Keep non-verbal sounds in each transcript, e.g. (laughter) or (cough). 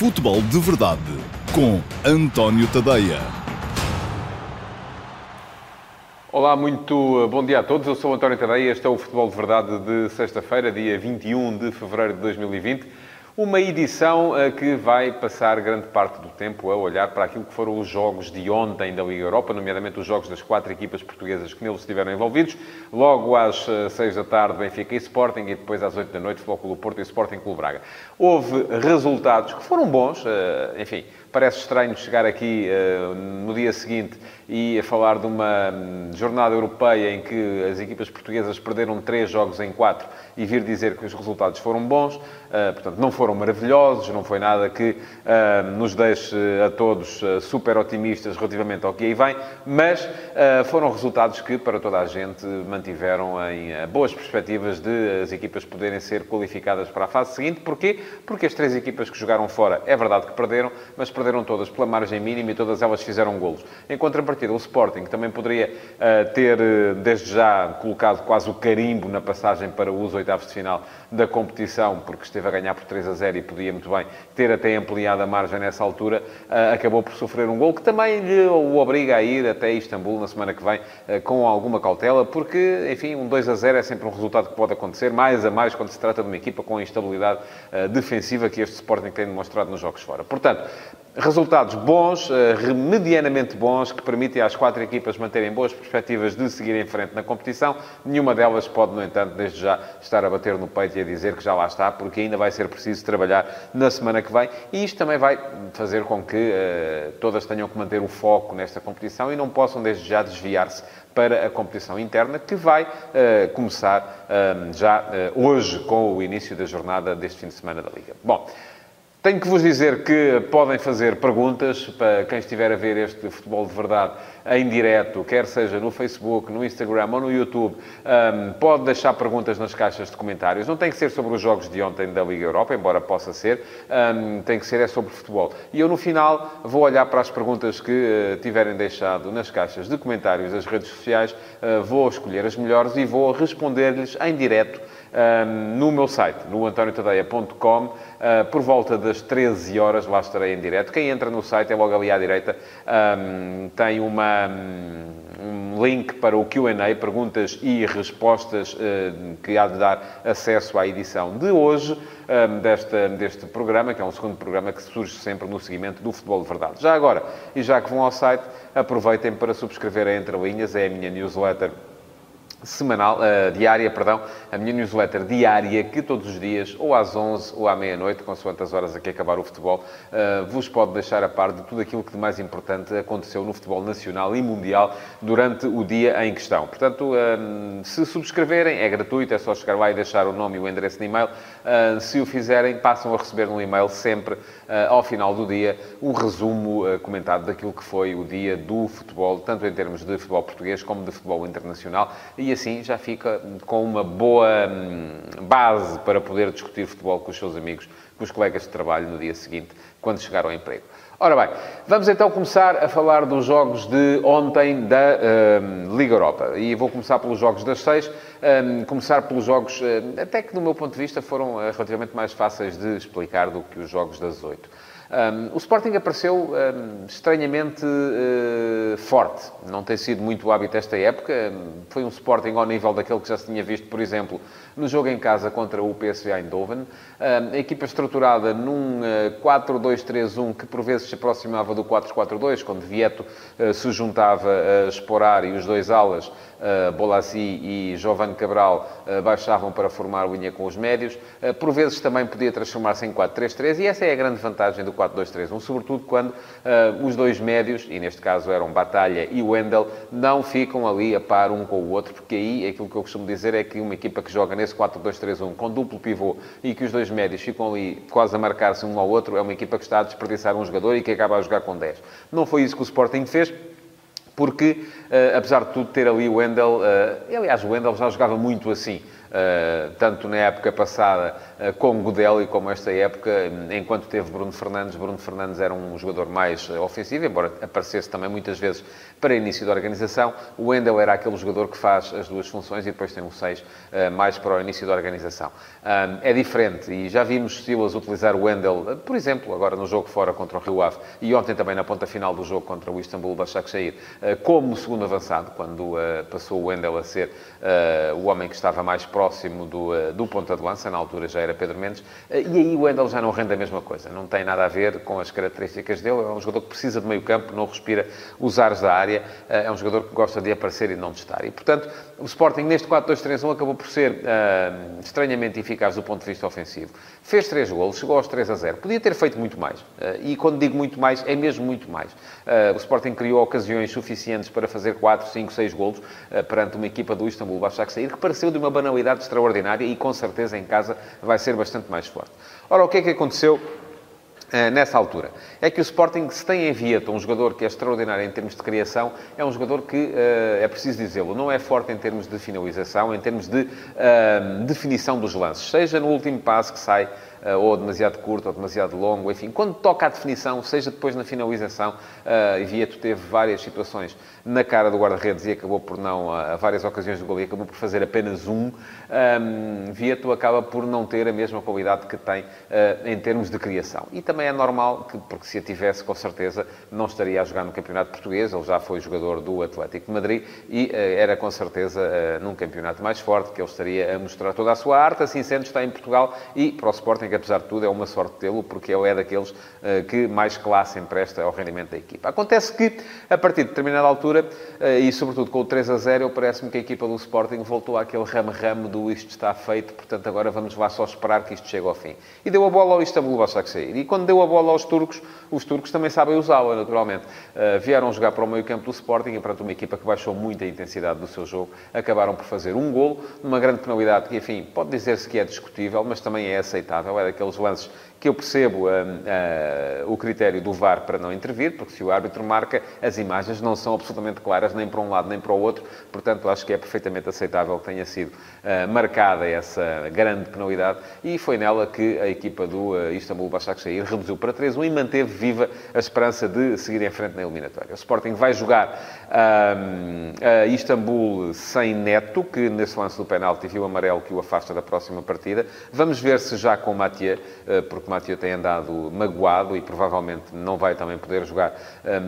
Futebol de Verdade com António Tadeia. Olá, muito bom dia a todos. Eu sou António Tadeia. Este é o Futebol de Verdade de sexta-feira, dia 21 de fevereiro de 2020. Uma edição uh, que vai passar grande parte do tempo a olhar para aquilo que foram os jogos de ontem da Liga Europa, nomeadamente os jogos das quatro equipas portuguesas que neles estiveram envolvidos. Logo às uh, seis da tarde, Benfica e Sporting, e depois às oito da noite, Futebol Porto e Sporting Clube Braga. Houve resultados que foram bons, uh, enfim, Parece estranho chegar aqui uh, no dia seguinte e a falar de uma hum, jornada europeia em que as equipas portuguesas perderam três jogos em quatro e vir dizer que os resultados foram bons. Uh, portanto, não foram maravilhosos, não foi nada que uh, nos deixe a todos super otimistas relativamente ao que aí vem, mas foram resultados que, para toda a gente, mantiveram em boas perspectivas de as equipas poderem ser qualificadas para a fase seguinte. Porquê? Porque as três equipas que jogaram fora, é verdade que perderam, mas perderam todas pela margem mínima e todas elas fizeram golos. Em contrapartida, o Sporting também poderia uh, ter, uh, desde já, colocado quase o carimbo na passagem para os oitavos de final da competição, porque esteve a ganhar por 3 a 0 e podia muito bem ter até ampliado a margem nessa altura, uh, acabou por sofrer um gol que também lhe o obriga a ir até Istambul na semana que vem com alguma cautela, porque, enfim, um 2 a 0 é sempre um resultado que pode acontecer, mais a mais quando se trata de uma equipa com a instabilidade defensiva que este Sporting tem demonstrado nos jogos fora. Portanto, resultados bons, eh, medianamente bons, que permitem às quatro equipas manterem boas perspectivas de seguir em frente na competição. Nenhuma delas pode, no entanto, desde já estar a bater no peito a dizer que já lá está, porque ainda vai ser preciso trabalhar na semana que vem. E isto também vai fazer com que uh, todas tenham que manter o foco nesta competição e não possam, desde já, desviar-se para a competição interna, que vai uh, começar uh, já hoje com o início da jornada deste fim de semana da Liga. Bom, tenho que vos dizer que podem fazer perguntas para quem estiver a ver este futebol de verdade em direto, quer seja no Facebook, no Instagram ou no YouTube. Um, pode deixar perguntas nas caixas de comentários. Não tem que ser sobre os jogos de ontem da Liga Europa, embora possa ser. Um, tem que ser é sobre futebol. E eu, no final, vou olhar para as perguntas que uh, tiverem deixado nas caixas de comentários das redes sociais, uh, vou escolher as melhores e vou responder-lhes em direto no meu site, no antoniotadeia.com, uh, por volta das 13 horas, lá estarei em direto. Quem entra no site é logo ali à direita, tem uma, um link para o Q&A, perguntas e respostas, uh, que há de dar acesso à edição de hoje, desta, deste programa, que é um segundo programa que surge sempre no seguimento do futebol de verdade. Já agora, e já que vão ao site, aproveitem para subscrever a Entre Linhas, é a minha newsletter semanal, uh, diária, perdão, a minha newsletter diária, que todos os dias, ou às 11 ou à meia-noite, com quantas horas aqui acabar o futebol, uh, vos pode deixar a par de tudo aquilo que de mais importante aconteceu no futebol nacional e mundial durante o dia em questão. Portanto, uh, se subscreverem, é gratuito, é só chegar lá e deixar o nome e o endereço de e-mail. se o fizerem, passam a receber no e-mail sempre, ao final do dia, um resumo comentado daquilo que foi o dia do futebol, tanto em termos de futebol português como de futebol internacional. E e assim já fica com uma boa hum, base para poder discutir futebol com os seus amigos, com os colegas de trabalho no dia seguinte, quando chegar ao emprego. Ora bem, vamos então começar a falar dos jogos de ontem da um, Liga Europa. E vou começar pelos jogos das seis. Um, começar pelos jogos, um, até que do meu ponto de vista foram uh, relativamente mais fáceis de explicar do que os jogos das oito. Um, o Sporting apareceu um, estranhamente uh, forte. Não tem sido muito hábito esta época. Foi um Sporting ao nível daquele que já se tinha visto, por exemplo, no jogo em casa contra o PSV Eindhoven. Um, a equipa estruturada num uh, 4-2-3-1 que por vezes se aproximava do 4-4-2, quando Vieto uh, se juntava a Esporar e os dois alas, Bolasi e Giovanni Cabral, baixavam para formar linha com os médios. Por vezes também podia transformar-se em 4-3-3 e essa é a grande vantagem do 4-2-3-1, sobretudo quando os dois médios, e neste caso eram Batalha e Wendel, não ficam ali a par um com o outro, porque aí aquilo que eu costumo dizer é que uma equipa que joga nesse 4-2-3-1 com duplo pivô e que os dois médios ficam ali quase a marcar-se um ao outro, é uma equipa que está a desperdiçar um jogador e que acaba a jogar com 10. Não foi isso que o Sporting fez porque, uh, apesar de tudo, ter ali o Wendel... Uh, aliás, o Wendel já jogava muito assim. Tanto na época passada com Godel e como esta época, enquanto teve Bruno Fernandes. Bruno Fernandes era um jogador mais ofensivo, embora aparecesse também muitas vezes para início da organização. O Wendel era aquele jogador que faz as duas funções e depois tem um 6 mais para o início da organização. É diferente e já vimos Silas utilizar o Wendel, por exemplo, agora no jogo fora contra o Rio Ave e ontem também na ponta final do jogo contra o Istanbul Başakşehir, como segundo avançado, quando passou o Wendel a ser o homem que estava mais próximo do, do ponta de lança, na altura já era Pedro Mendes, e aí o Wendel já não rende a mesma coisa, não tem nada a ver com as características dele, é um jogador que precisa de meio campo, não respira os ares da área, é um jogador que gosta de aparecer e não de estar. E, portanto, o Sporting neste 4-2-3-1 acabou por ser uh, estranhamente eficaz do ponto de vista ofensivo. Fez três golos, chegou aos 3 a 0. Podia ter feito muito mais. Uh, e quando digo muito mais, é mesmo muito mais. Uh, o Sporting criou ocasiões suficientes para fazer 4, 5, 6 golos perante uma equipa do Istanbul Başakşehir que pareceu de uma banalidade extraordinária e com certeza em casa vai ser bastante mais forte. Ora, o que é que aconteceu nessa altura. É que o Sporting, se tem em Vieta um jogador que é extraordinário em termos de criação, é um jogador que, é preciso dizê-lo, não é forte em termos de finalização, em termos de definição dos lances. Seja no último passo que sai eh, ou demasiado curto, ou demasiado longo, enfim. Quando toca à definição, seja depois na finalização, uh, Vieto teve várias situações na cara do guarda-redes e acabou por não, a várias ocasiões do gol, e acabou por fazer apenas um. um Vieto acaba por não ter a mesma qualidade que tem uh, em termos de criação. E também é normal, que, porque se a tivesse, com certeza, não estaria a jogar no Campeonato Português, ele já foi jogador do Atlético de Madrid e uh, era com certeza num campeonato mais forte que ele estaria a mostrar toda a sua arte. Assim sendo, está em Portugal e para o Sporting que apesar de tudo é uma sorte tê-lo, porque ele é daqueles uh, que mais classe empresta ao rendimento da equipa. Acontece que, a partir de determinada altura, uh, e sobretudo com o 3 a 0, parece-me que a equipa do Sporting voltou àquele ramo-ramo do isto está feito, portanto agora vamos lá só esperar que isto chegue ao fim. E deu a bola ao Istambul Başakşehir. E quando deu a bola aos turcos, os turcos também sabem usá-la, naturalmente. Uh, vieram jogar para o meio campo do Sporting e, perante uma equipa que baixou muito a intensidade do seu jogo, acabaram por fazer um golo, numa grande penalidade que, enfim, pode dizer-se que é discutível, mas também é aceitável. É daqueles lances que eu percebo uh, uh, o critério do VAR para não intervir, porque se o árbitro marca, as imagens não são absolutamente claras nem para um lado nem para o outro, portanto acho que é perfeitamente aceitável que tenha sido uh, marcada essa grande penalidade e foi nela que a equipa do Istanbul Başakşehir reduziu para 3-1 e manteve viva a esperança de seguir em frente na eliminatória. O Sporting vai jogar a Istanbul sem Neto, que nesse lance do penalti viu amarelo que o afasta da próxima partida. Vamos ver se já com Mathieu, porque Mathieu tem andado magoado e provavelmente não vai também poder jogar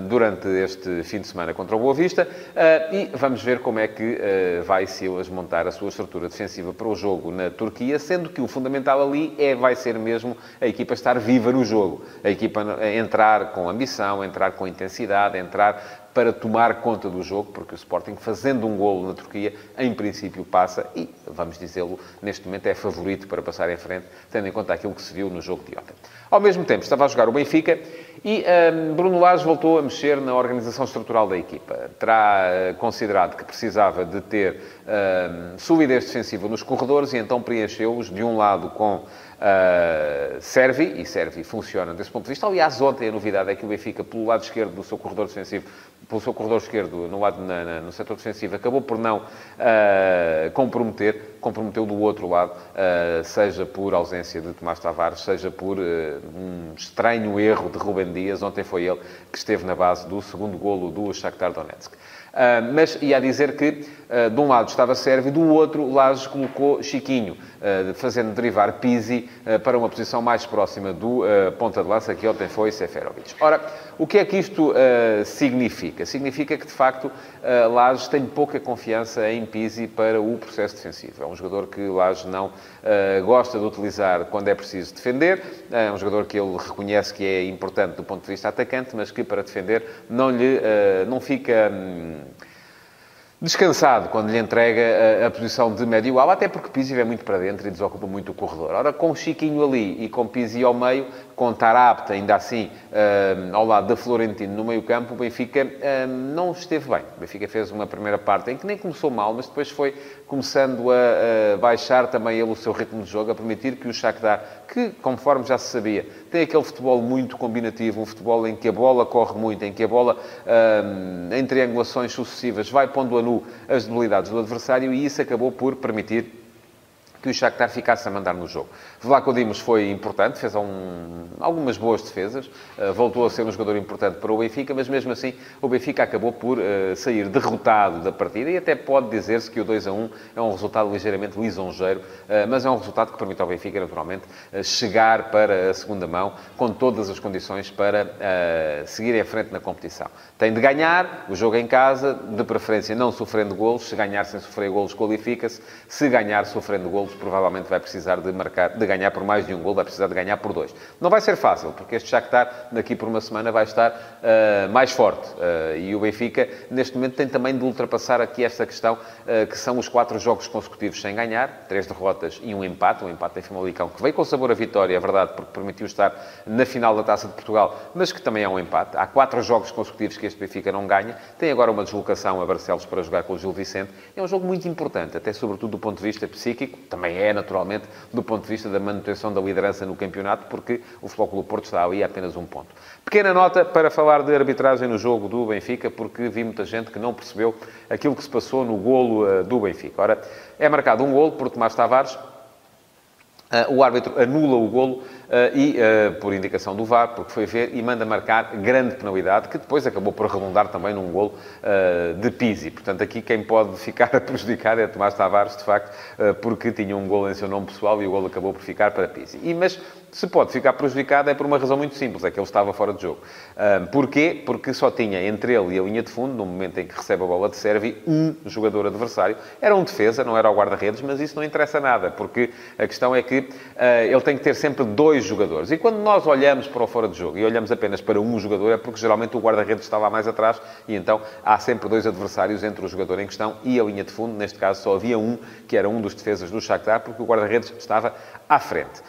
durante este fim de semana contra o Boa Vista. Uh, e vamos ver como é que uh, vai Silas montar a sua estrutura defensiva para o jogo na Turquia, sendo que o fundamental ali é, vai ser mesmo a equipa estar viva no jogo. A equipa entrar com ambição, entrar com intensidade, entrar para tomar conta do jogo, porque o Sporting, fazendo um golo na Turquia, em princípio passa e, vamos dizê-lo, neste momento é favorito para passar em frente, tendo em conta aquilo que se viu no jogo de ontem. Ao mesmo tempo, estava a jogar o Benfica e um, Bruno Lage voltou a mexer na organização estrutural da equipa. Terá uh, considerado que precisava de ter uh, solidez defensiva nos corredores e então preencheu-os de um lado com Uh, serve, e serve funciona desse ponto de vista. Aliás, ontem a novidade é que o Benfica, pelo lado esquerdo do seu corredor defensivo, pelo seu corredor esquerdo, no lado na, na, no setor defensivo, acabou por não uh, comprometer, comprometeu do outro lado, uh, seja por ausência de Tomás Tavares, seja por um estranho erro de Rubem Dias. Ontem foi ele que esteve na base do segundo golo do Shakhtar Donetsk. Uh, mas ia dizer que, uh, de um lado estava Sérvio, do outro, Lages colocou Chiquinho, uh, fazendo derivar Pizzi para uma posição mais próxima do ponta de lança, que ontem foi Seferovic. Ora, o que é que isto significa? Significa que, de facto, Lages tem pouca confiança em Pizzi para o processo defensivo. É um jogador que Lages não gosta de utilizar quando é preciso defender, é um jogador que ele reconhece que é importante do ponto de vista atacante, mas que para defender não, lhe, não fica... Hum, descansado quando lhe entrega a, a posição de médio ala, até porque Pizzi é muito para dentro e desocupa muito o corredor. Ora, com Chiquinho ali e com Pizzi ao meio, com Tarapta ainda assim uh, ao lado da Florentino no meio campo, o Benfica uh, não esteve bem. O Benfica fez uma primeira parte em que nem começou mal, mas depois foi começando a, a baixar também ele o seu ritmo de jogo, a permitir que o Shakhtar, que conforme já se sabia, tem aquele futebol muito combinativo, um futebol em que a bola corre muito, em que a bola uh, em triangulações sucessivas vai pondo a nu as debilidades do adversário e isso acabou por permitir que o Shakhtar ficasse a mandar no jogo. Vlaco Dimos foi importante, fez um, algumas boas defesas, uh, voltou a ser um jogador importante para o Benfica, mas mesmo assim o Benfica acabou por uh, sair derrotado da partida e até pode dizer-se que o 2 a 1 é um resultado ligeiramente lisonjeiro, uh, mas é um resultado que permite ao Benfica, naturalmente, chegar para a segunda mão com todas as condições para seguir em frente na competição. Tem de ganhar o jogo em casa, de preferência não sofrendo golos, se ganhar sem sofrer golos qualifica-se, se ganhar sofrendo golos provavelmente vai precisar de marcar, de ganhar por mais de um gol, vai precisar de ganhar por dois. Não vai ser fácil, porque este Shakhtar, daqui por uma semana, vai estar uh, mais forte. Uh, e o Benfica, neste momento, tem também de ultrapassar aqui esta questão, uh, que são os quatro jogos consecutivos sem ganhar, três derrotas e um empate. Um empate em Famalicão, que veio com sabor a vitória, é verdade, porque permitiu estar na final da Taça de Portugal, mas que também é um empate. Há quatro jogos consecutivos que este Benfica não ganha. Tem agora uma deslocação a Barcelos para jogar com o Gil Vicente. É um jogo muito importante, até sobretudo do ponto de vista psíquico, também também é, naturalmente, do ponto de vista da manutenção da liderança no campeonato, porque o Clube Porto está ali a apenas um ponto. Pequena nota para falar de arbitragem no jogo do Benfica, porque vi muita gente que não percebeu aquilo que se passou no golo uh, do Benfica. Ora, é marcado um golo por Tomás Tavares, Uh, o árbitro anula o golo e, uh, por indicação do VAR, porque foi ver, e manda marcar grande penalidade, que depois acabou por arredondar também num golo de Pizzi. Portanto, aqui quem pode ficar (laughs) prejudicado é Tomás Tavares, de facto, porque tinha um golo em seu nome pessoal e o golo acabou por ficar para Pizzi. E, mas se pode ficar prejudicado é por uma razão muito simples, é que ele estava fora de jogo. Um, porquê? Porque só tinha entre ele e a linha de fundo, no momento em que recebe a bola de serve, um jogador adversário. Era um defesa, não era o guarda-redes, mas isso não interessa nada, porque a questão é que uh, ele tem que ter sempre dois jogadores. E quando nós olhamos para o fora de jogo e olhamos apenas para um jogador, é porque geralmente o guarda-redes está lá mais atrás e então há sempre dois adversários entre o jogador em questão e a linha de fundo. Neste caso só havia um, que era um dos defesas do Shakhtar, porque o guarda-redes estava à frente.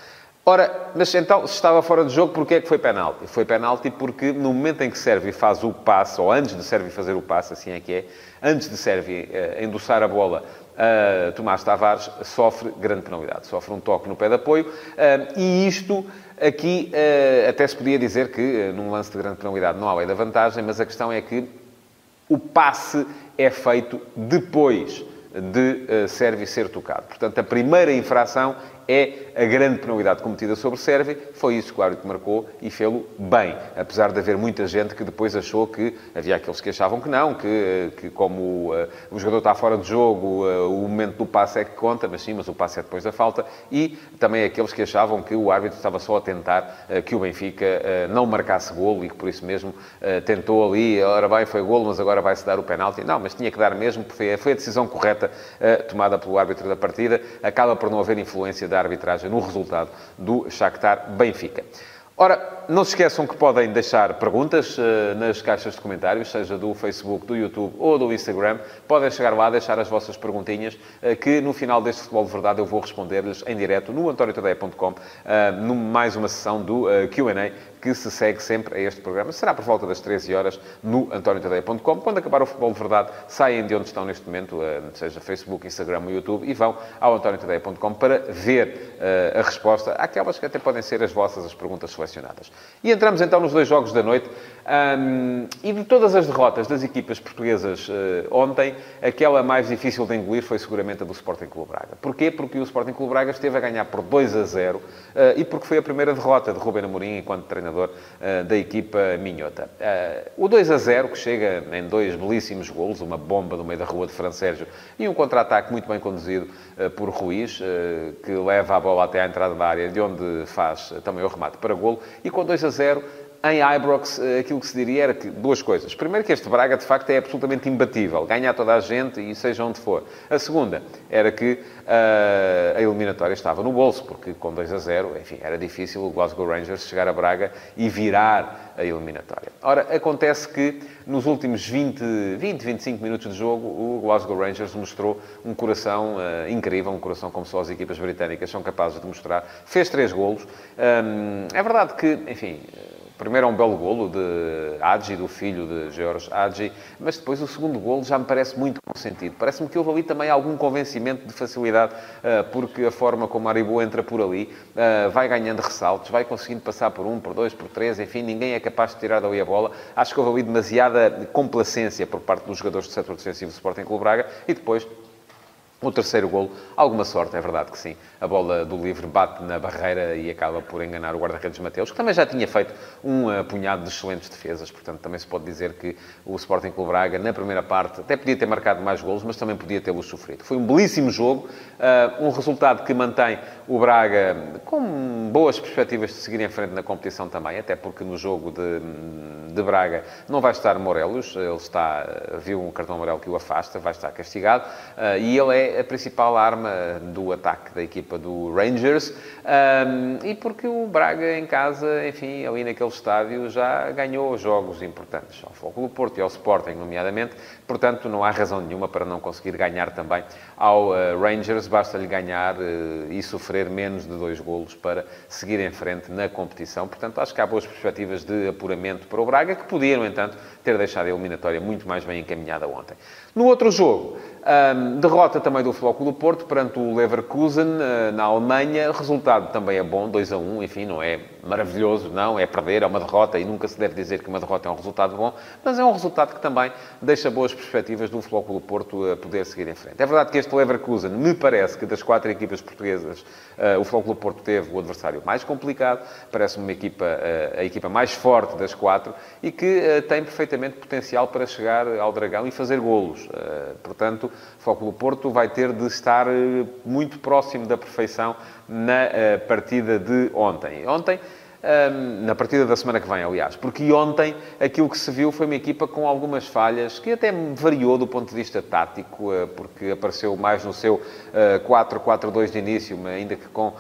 Ora, mas então, se estava fora de jogo, porquê é que foi penalti? Foi penalti porque no momento em que Servi faz o passe, ou antes de Servi fazer o passe, assim é que é, antes de Servi uh, endossar a bola, uh, Tomás Tavares sofre grande penalidade. Sofre um toque no pé de apoio. Uh, e isto, aqui, uh, até se podia dizer que, num lance de grande penalidade, não há lei da vantagem, mas a questão é que o passe é feito depois de uh, ser tocado. Portanto, a primeira infração é a grande penalidade cometida sobre Sérvia. Foi isso que o árbitro marcou e fê-lo bem. Apesar de haver muita gente que depois achou que havia aqueles que achavam que não, que, que como uh, o jogador está fora de jogo, uh, o momento do passe é que conta, mas sim, mas o passe é depois da falta. E também aqueles que achavam que o árbitro estava só a tentar uh, que o Benfica não marcasse golo e que por isso mesmo tentou ali, ora bem, foi golo, mas agora vai-se dar o penalti. Não, mas tinha que dar mesmo, porque foi a decisão correta tomada pelo árbitro da partida. Acaba por não haver influência da arbitragem no resultado do Shakhtar Benfica. Ora, não se esqueçam que podem deixar perguntas uh, nas caixas de comentários, seja do Facebook, do YouTube ou do Instagram. Podem chegar lá, deixar as vossas perguntinhas, uh, que no final deste Futebol de Verdade eu vou responder-lhes em direto no antoniotadeia.com, uh, eh, mais uma sessão do Q&A que se segue sempre a este programa. Será por volta das 13 horas no antoniotadeia.com. Quando acabar o Futebol de Verdade, saem de onde estão neste momento, seja Facebook, Instagram ou YouTube, e vão ao antoniotadeia.com para ver a resposta àquelas que até podem ser as vossas, as perguntas selecionadas. E entramos então nos dois jogos da noite. Um, e de todas as derrotas das equipas portuguesas uh, ontem, aquela mais difícil de engolir foi seguramente a do Sporting Clube Braga. Porquê? Porque o Sporting Clube Braga esteve a ganhar por 2 a 0 uh, e porque foi a primeira derrota de Ruben Amorim enquanto treinador uh, da equipa minhota. o 2 a 0, que chega em dois belíssimos golos, uma bomba no meio da rua de Fran Sérgio e um contra-ataque muito bem conduzido por Ruiz, que leva a bola até à entrada da área, de onde faz também o remate para golo, e com 2 a 0 em Ibrox, eh, aquilo que se diria era que duas coisas. Primeiro, que este Braga, de facto, é absolutamente imbatível. Ganha a toda a gente e seja onde for. A segunda era que uh, a eliminatória estava no bolso, porque com 2 a 0, enfim, era difícil o Glasgow Rangers chegar a Braga e virar a eliminatória. Ora, acontece que nos últimos 20, 20 25 minutos de jogo, o Glasgow Rangers mostrou um coração uh, incrível, um coração como só as equipas britânicas são capazes de mostrar. Fez três golos. Um, é verdade que, enfim primeiro é um belo golo de Adji, do filho de George Adji, mas depois o segundo golo já me parece muito consentido. Parece-me que houve ali também algum convencimento de facilidade, eh, porque a forma como Aribu entra por ali eh, vai ganhando ressaltos, vai conseguindo passar por um, por dois, por três, enfim, ninguém é capaz de tirar dali a bola. Acho que houve ali demasiada complacência por parte dos jogadores do setor defensivo do Sporting Clube Braga e depois o terceiro golo, alguma sorte, é verdade que sim. A bola do livre bate na barreira e acaba por enganar o guarda-redes Mateus, que também já tinha feito um uh, punhado de excelentes defesas. Portanto, também se pode dizer que o Sporting Clube Braga, na primeira parte, até podia ter marcado mais golos, mas também podia tê-los sofrido. Foi um belíssimo jogo, uh, um resultado que mantém o Braga com boas perspectivas de seguir em frente na competição também, até porque no jogo de, de Braga não vai estar Morelos, ele está, viu um cartão amarelo que o afasta, vai estar castigado, uh, e ele é a principal arma do ataque da equipa do Rangers, um, e porque o Braga em casa, enfim, ali naquele estádio, já ganhou jogos importantes ao Fogo do Porto e ao Sporting, nomeadamente, portanto não há razão nenhuma para não conseguir ganhar também ao uh, Rangers, basta-lhe ganhar uh, e sofrer menos de dois golos para seguir em frente na competição, portanto acho que há boas perspectivas de apuramento para o Braga, que podia, no entanto, ter deixado a eliminatória muito mais bem encaminhada ontem. No outro jogo, um, derrota também do Flóculo Porto perante o Leverkusen uh, na Alemanha. Resultado também é bom, 2 a 1, enfim, não é maravilhoso, não, é perder, é uma derrota e nunca se deve dizer que uma derrota é um resultado bom, mas é um resultado que também deixa boas perspectivas do Flóculo Porto a poder seguir em frente. É verdade que este Leverkusen, me parece que das quatro equipas portuguesas, uh, o Flóculo Porto teve o adversário mais complicado, parece uma equipa, uh, a equipa mais forte das quatro e que tem perfeitamente potencial para chegar ao Dragão e fazer golos. portanto, Foco do Porto vai ter de estar eh, muito próximo da perfeição na eh, partida de ontem. Ontem, ehm, na partida da semana que vem, aliás, porque ontem aquilo que se viu foi uma equipa com algumas falhas, que até variou do ponto de vista tático, eh, porque apareceu mais no seu 4-4-2 de início, ainda que com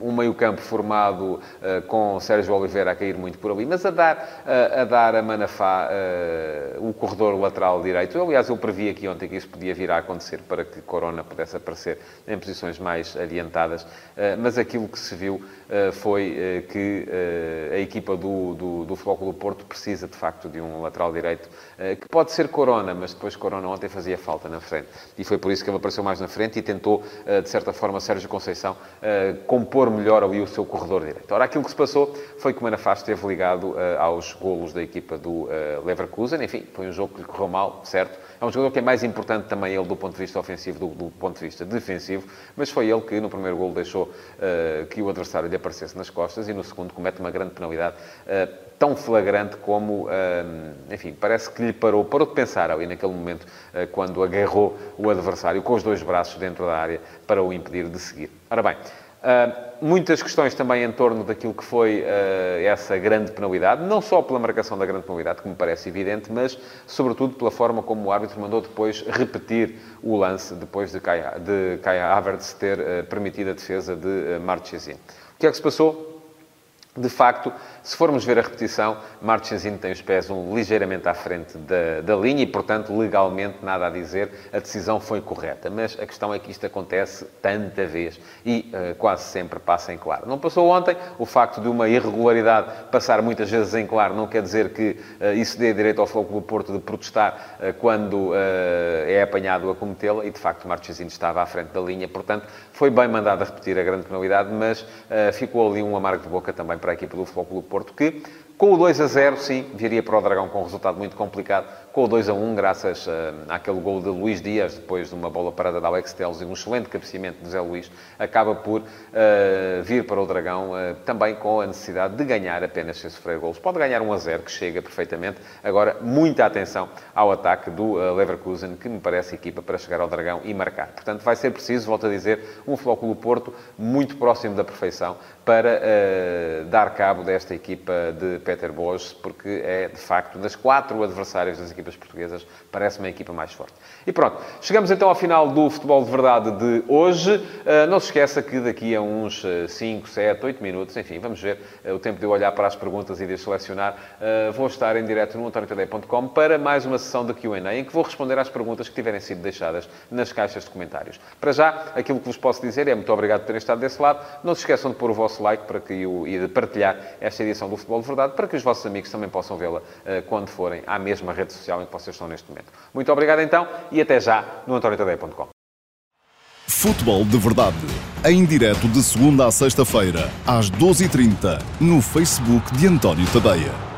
um meio-campo formado uh, com Sérgio Oliveira a cair muito por ali, mas a dar uh, a, dar a Manafá uh, o corredor lateral direito. Aliás, eu previ aqui ontem que isso podia vir a acontecer para que Corona pudesse aparecer em posições mais adiantadas, mas aquilo que se viu foi que a equipa do, do, do Flóculo Porto precisa, de facto, de um lateral direito, que pode ser Corona, mas depois Corona ontem fazia falta na frente. E foi por isso que ele apareceu mais na frente e tentou, de certa forma, Sérgio Conceição compor melhor ali o seu corredor direito. Ora, aquilo que se passou foi que o Manafá esteve ligado uh, aos golos da equipa do uh, Leverkusen. Enfim, foi um jogo que lhe correu mal, certo? É um jogador que é mais importante também ele do ponto de vista ofensivo do, do ponto de vista defensivo, mas foi ele que no primeiro golo deixou uh, que o adversário lhe aparecesse nas costas e no segundo comete uma grande penalidade tão flagrante como, enfim, parece que lhe parou, parou de pensar ali naquele momento, quando agarrou o adversário com os dois braços dentro da área para o impedir de seguir. Ora bem, Uh, muitas questões também em torno daquilo que foi uh, essa grande penalidade, não só pela marcação da grande penalidade, que me parece evidente, mas sobretudo pela forma como o árbitro mandou depois repetir o lance, depois de Kai, de Kai Havertz ter uh, permitido a defesa de uh, Marchesín. O que é que se passou? De facto, se formos ver a repetição, Marchesino tem os pés um, ligeiramente à frente da, da, linha e, portanto, legalmente, nada a dizer, a decisão foi correta. Mas a questão é que isto acontece tanta vez e uh, quase sempre passa em claro. Não passou ontem, o facto de uma irregularidade passar muitas vezes em claro não quer dizer que uh, isso dê direito ao Fogo do Porto de protestar uh, quando é apanhado a cometê-la e, de facto, Marchesino estava à frente da linha. Portanto, foi bem mandado a repetir a grande penalidade, mas ficou ali um amargo de boca também para a equipa do Futebol Clube Porto, que com o 2 a 0, sim, viria para o Dragão com um resultado muito complicado. Com o 2 a 1, graças uh, àquele gol de Luís Dias, depois de uma bola parada de Alex Teles e um excelente cabeceamento de Zé Luís, acaba por uh, vir para o Dragão uh, também com a necessidade de ganhar apenas sem sofrer golos. Pode ganhar 1 a 0, que chega perfeitamente. Agora, muita atenção ao ataque do Leverkusen, que me parece equipa para chegar ao Dragão e marcar. Portanto, vai ser preciso, volto a dizer, um Flóculo Porto muito próximo da perfeição para dar cabo desta equipa de Peter Bosch, porque é, de facto, das quatro adversárias das equipas portuguesas, parece uma equipa mais forte. E pronto, chegamos então ao final do Futebol de Verdade de hoje. Uh, não se esqueça que daqui a uns 5, 7, 8 minutos, enfim, vamos ver uh, o tempo de eu olhar para as perguntas e de selecionar, uh, vou estar em direto no antoniotadeia.com para mais uma sessão de Q&A em que vou responder às perguntas que tiverem sido deixadas nas caixas de comentários. Para já, aquilo que vos posso dizer é muito obrigado por terem estado desse lado. Não se esqueçam de pôr o vosso like para que eu, e de partilhar esta edição do Futebol de Verdade para que os vossos amigos também possam vê-la quando forem à mesma rede social em que vocês estão neste momento. Muito obrigado então e até já no antoniotadeia.com. Futebol de Verdade, em direto de segunda a sexta-feira, às 12h30, no Facebook de António Tadeia.